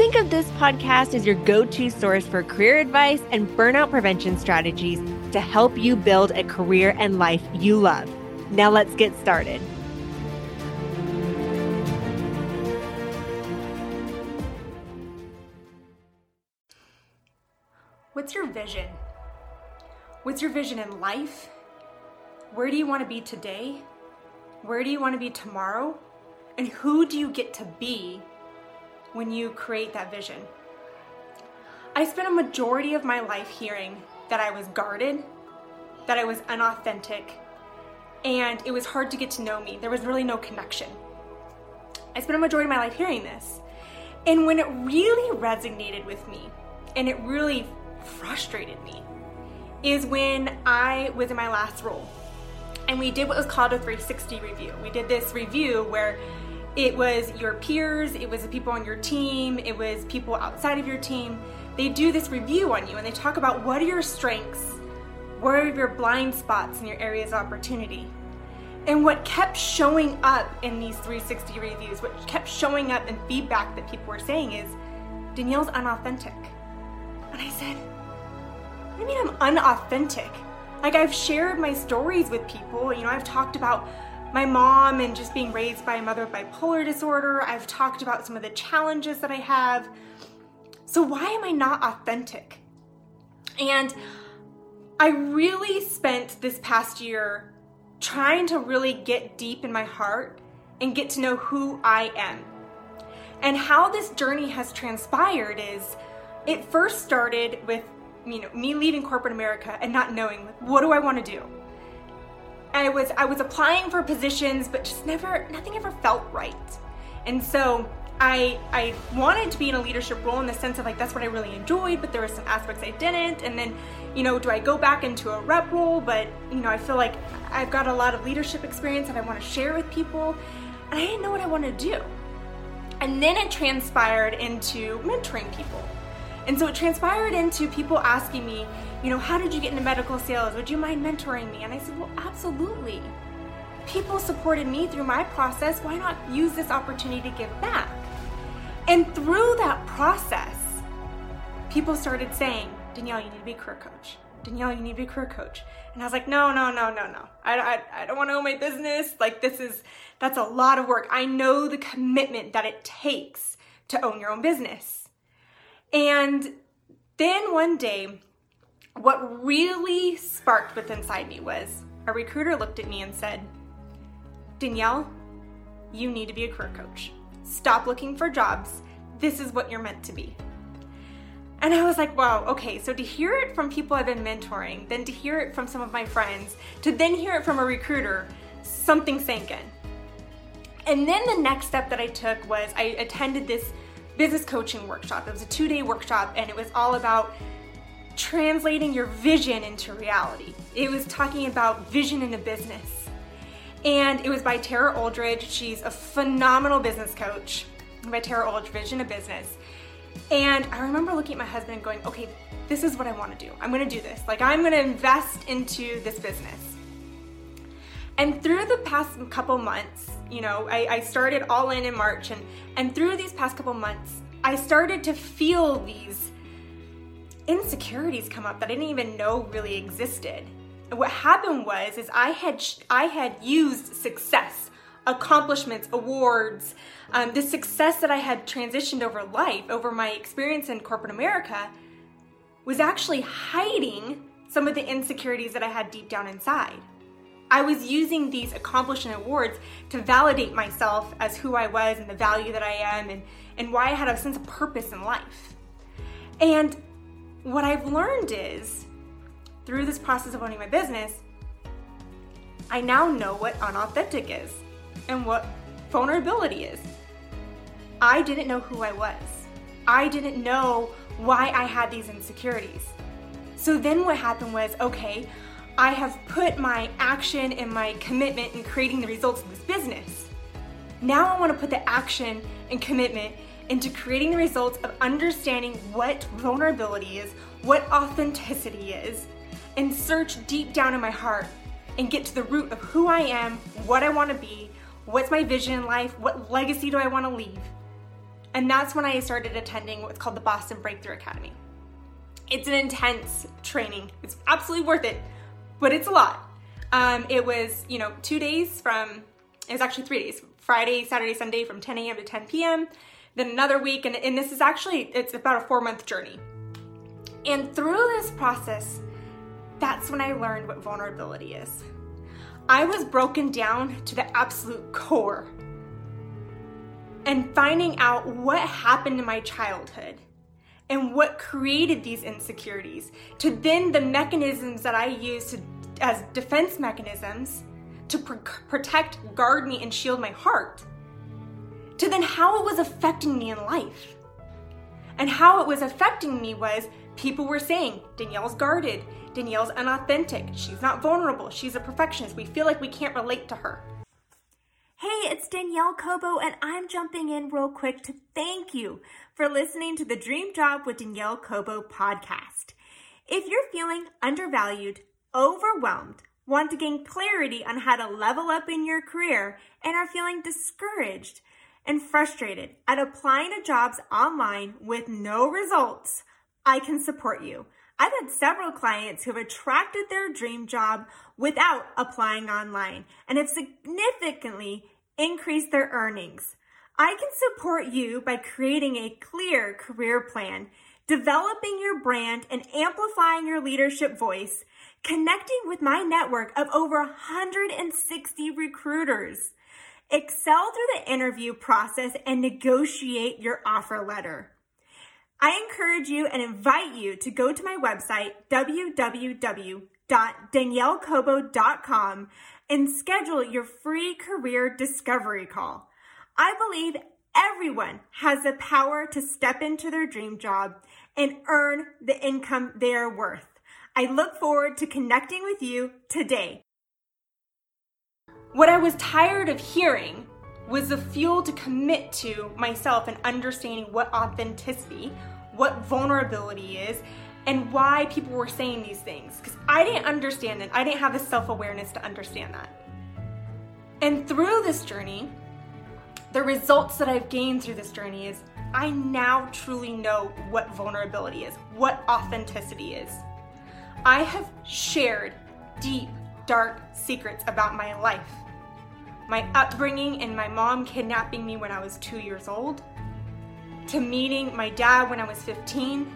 Think of this podcast as your go to source for career advice and burnout prevention strategies to help you build a career and life you love. Now let's get started. What's your vision? What's your vision in life? Where do you want to be today? Where do you want to be tomorrow? And who do you get to be when you create that vision? I spent a majority of my life hearing that I was guarded, that I was unauthentic, and it was hard to get to know me. There was really no connection. I spent a majority of my life hearing this. And when it really resonated with me and it really frustrated me is when I was in my last role. And we did what was called a 360 review. We did this review where it was your peers, it was the people on your team, it was people outside of your team. They do this review on you and they talk about what are your strengths, what are your blind spots and your areas of opportunity. And what kept showing up in these 360 reviews, what kept showing up in feedback that people were saying is Danielle's unauthentic. And I said, you mean I'm unauthentic? Like I've shared my stories with people, you know, I've talked about my mom and just being raised by a mother with bipolar disorder. I've talked about some of the challenges that I have. So, why am I not authentic? And I really spent this past year trying to really get deep in my heart and get to know who I am. And how this journey has transpired is it first started with you know me leaving corporate America and not knowing what do I want to do. I was I was applying for positions, but just never nothing ever felt right. And so I I wanted to be in a leadership role in the sense of like that's what I really enjoyed, but there were some aspects I didn't. And then, you know, do I go back into a rep role? But you know, I feel like I've got a lot of leadership experience that I want to share with people, and I didn't know what I wanted to do. And then it transpired into mentoring people. And so it transpired into people asking me, you know, how did you get into medical sales? Would you mind mentoring me? And I said, well, absolutely. People supported me through my process. Why not use this opportunity to give back? And through that process, people started saying, Danielle, you need to be a career coach. Danielle, you need to be a career coach. And I was like, no, no, no, no, no. I, I, I don't want to own my business. Like, this is, that's a lot of work. I know the commitment that it takes to own your own business. And then one day, what really sparked within inside me was a recruiter looked at me and said, Danielle, you need to be a career coach. Stop looking for jobs. This is what you're meant to be. And I was like, wow, okay, so to hear it from people I've been mentoring, then to hear it from some of my friends, to then hear it from a recruiter, something sank in. And then the next step that I took was I attended this business coaching workshop. It was a two day workshop and it was all about translating your vision into reality. It was talking about vision in a business. And it was by Tara Aldridge. She's a phenomenal business coach. By Tara Aldridge, Vision of Business. And I remember looking at my husband and going, okay, this is what I want to do. I'm going to do this. Like, I'm going to invest into this business. And through the past couple months, you know, I, I started all in in March, and, and through these past couple months, I started to feel these insecurities come up that I didn't even know really existed. And what happened was is I had I had used success, accomplishments, awards, um, the success that I had transitioned over life, over my experience in corporate America, was actually hiding some of the insecurities that I had deep down inside. I was using these accomplishment awards to validate myself as who I was and the value that I am and, and why I had a sense of purpose in life. And what I've learned is through this process of owning my business, I now know what unauthentic is and what vulnerability is. I didn't know who I was. I didn't know why I had these insecurities. So then what happened was okay, I have put my action and my commitment in creating the results of this business. Now I want to put the action and commitment into creating the results of understanding what vulnerability is, what authenticity is, and search deep down in my heart and get to the root of who I am, what I want to be, what's my vision in life, what legacy do I want to leave. And that's when I started attending what's called the Boston Breakthrough Academy. It's an intense training. It's absolutely worth it but it's a lot. Um, it was, you know, two days from, it was actually three days Friday, Saturday, Sunday from 10 a.m. to 10 p.m. Then another week, and, and this is actually, it's about a four month journey. And through this process, that's when I learned what vulnerability is. I was broken down to the absolute core. And finding out what happened in my childhood and what created these insecurities. To then the mechanisms that I use to, as defense mechanisms to pr- protect, guard me, and shield my heart, to then how it was affecting me in life. And how it was affecting me was people were saying, Danielle's guarded, Danielle's unauthentic, she's not vulnerable, she's a perfectionist, we feel like we can't relate to her. Hey, it's Danielle Cobo, and I'm jumping in real quick to thank you for listening to the Dream Job with Danielle Cobo podcast. If you're feeling undervalued, overwhelmed, want to gain clarity on how to level up in your career, and are feeling discouraged and frustrated at applying to jobs online with no results, I can support you. I've had several clients who have attracted their dream job without applying online and have significantly increased their earnings. I can support you by creating a clear career plan, developing your brand and amplifying your leadership voice, connecting with my network of over 160 recruiters. Excel through the interview process and negotiate your offer letter. I encourage you and invite you to go to my website, www.daniellecobo.com, and schedule your free career discovery call. I believe everyone has the power to step into their dream job and earn the income they are worth. I look forward to connecting with you today. What I was tired of hearing was the fuel to commit to myself and understanding what authenticity, what vulnerability is, and why people were saying these things. Because I didn't understand it. I didn't have the self awareness to understand that. And through this journey, the results that I've gained through this journey is I now truly know what vulnerability is, what authenticity is. I have shared deep, dark secrets about my life. My upbringing and my mom kidnapping me when I was two years old, to meeting my dad when I was 15,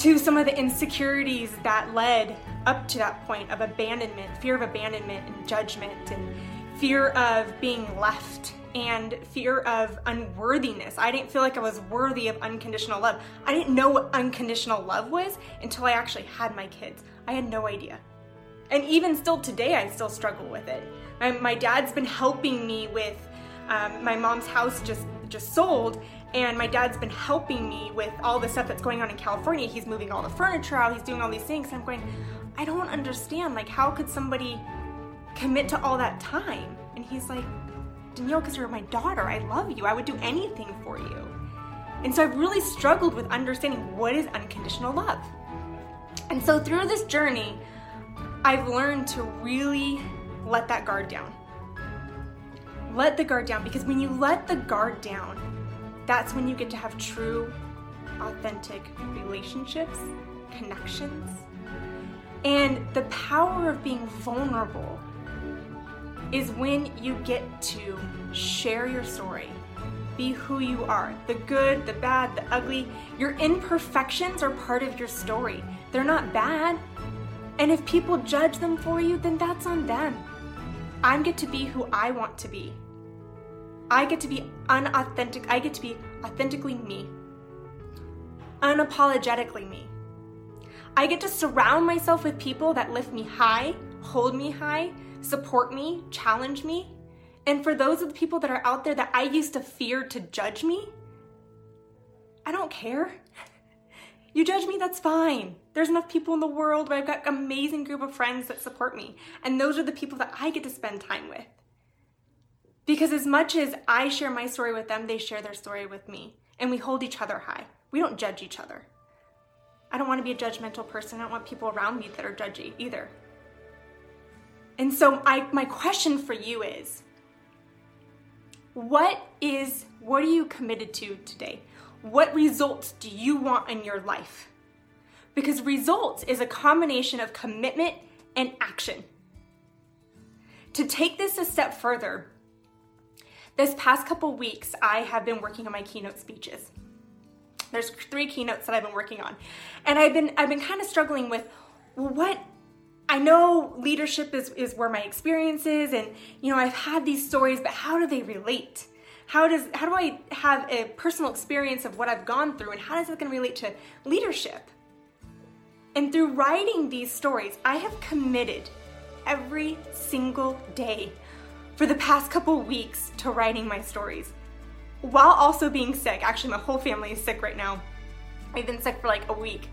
to some of the insecurities that led up to that point of abandonment, fear of abandonment and judgment, and fear of being left and fear of unworthiness. I didn't feel like I was worthy of unconditional love. I didn't know what unconditional love was until I actually had my kids. I had no idea. And even still today, I still struggle with it. My, my dad's been helping me with um, my mom's house just just sold, and my dad's been helping me with all the stuff that's going on in California. He's moving all the furniture out. He's doing all these things. I'm going, I don't understand. Like, how could somebody commit to all that time? And he's like, Danielle, because you're my daughter. I love you. I would do anything for you. And so I've really struggled with understanding what is unconditional love. And so through this journey, I've learned to really let that guard down. Let the guard down because when you let the guard down, that's when you get to have true, authentic relationships, connections. And the power of being vulnerable is when you get to share your story, be who you are the good, the bad, the ugly. Your imperfections are part of your story, they're not bad. And if people judge them for you, then that's on them. I get to be who I want to be. I get to be unauthentic. I get to be authentically me, unapologetically me. I get to surround myself with people that lift me high, hold me high, support me, challenge me. And for those of the people that are out there that I used to fear to judge me, I don't care. You judge me, that's fine. There's enough people in the world where I've got an amazing group of friends that support me. And those are the people that I get to spend time with. Because as much as I share my story with them, they share their story with me. And we hold each other high. We don't judge each other. I don't want to be a judgmental person. I don't want people around me that are judgy either. And so I, my question for you is what is what are you committed to today? What results do you want in your life? Because results is a combination of commitment and action. To take this a step further, this past couple weeks I have been working on my keynote speeches. There's three keynotes that I've been working on. And I've been I've been kind of struggling with what I know leadership is, is where my experience is, and you know, I've had these stories, but how do they relate? How does how do I have a personal experience of what I've gone through and how does that to relate to leadership? And through writing these stories, I have committed every single day for the past couple weeks to writing my stories while also being sick. Actually, my whole family is sick right now. I've been sick for like a week.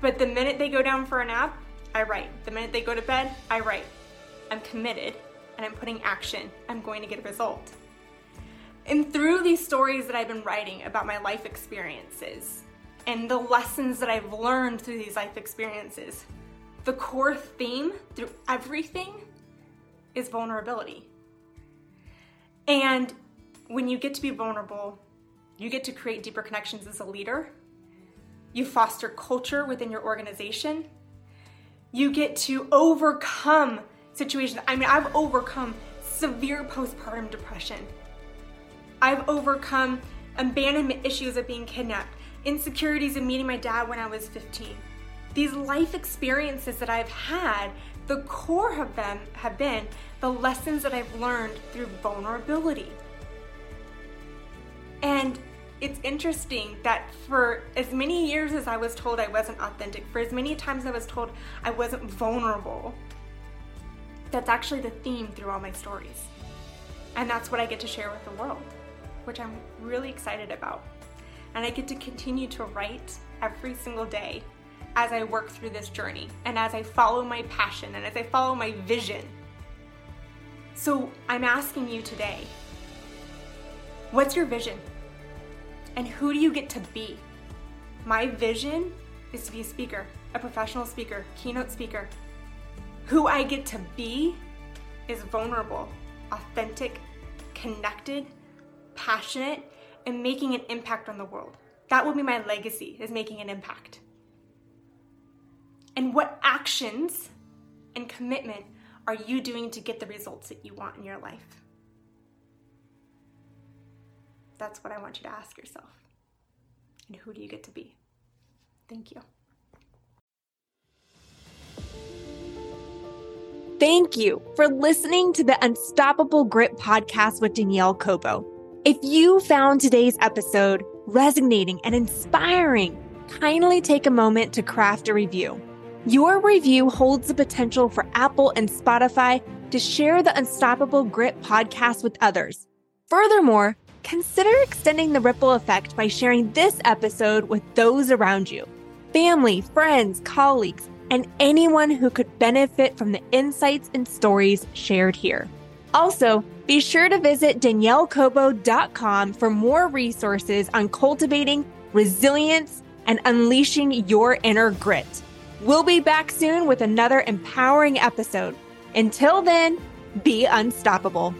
But the minute they go down for a nap, I write. The minute they go to bed, I write. I'm committed and I'm putting action. I'm going to get a result. And through these stories that I've been writing about my life experiences and the lessons that I've learned through these life experiences, the core theme through everything is vulnerability. And when you get to be vulnerable, you get to create deeper connections as a leader. You foster culture within your organization you get to overcome situations. I mean, I've overcome severe postpartum depression. I've overcome abandonment issues of being kidnapped, insecurities of meeting my dad when I was 15. These life experiences that I've had, the core of them have been the lessons that I've learned through vulnerability. And it's interesting that for as many years as I was told I wasn't authentic, for as many times I was told I wasn't vulnerable, that's actually the theme through all my stories. And that's what I get to share with the world, which I'm really excited about. And I get to continue to write every single day as I work through this journey and as I follow my passion and as I follow my vision. So I'm asking you today what's your vision? And who do you get to be? My vision is to be a speaker, a professional speaker, keynote speaker. Who I get to be is vulnerable, authentic, connected, passionate, and making an impact on the world. That will be my legacy, is making an impact. And what actions and commitment are you doing to get the results that you want in your life? That's what I want you to ask yourself. And who do you get to be? Thank you. Thank you for listening to the Unstoppable Grit podcast with Danielle Cobo. If you found today's episode resonating and inspiring, kindly take a moment to craft a review. Your review holds the potential for Apple and Spotify to share the Unstoppable Grit podcast with others. Furthermore, consider extending the ripple effect by sharing this episode with those around you family, friends, colleagues, and anyone who could benefit from the insights and stories shared here. Also, be sure to visit daniellecobo.com for more resources on cultivating resilience and unleashing your inner grit. We'll be back soon with another empowering episode. Until then, be unstoppable.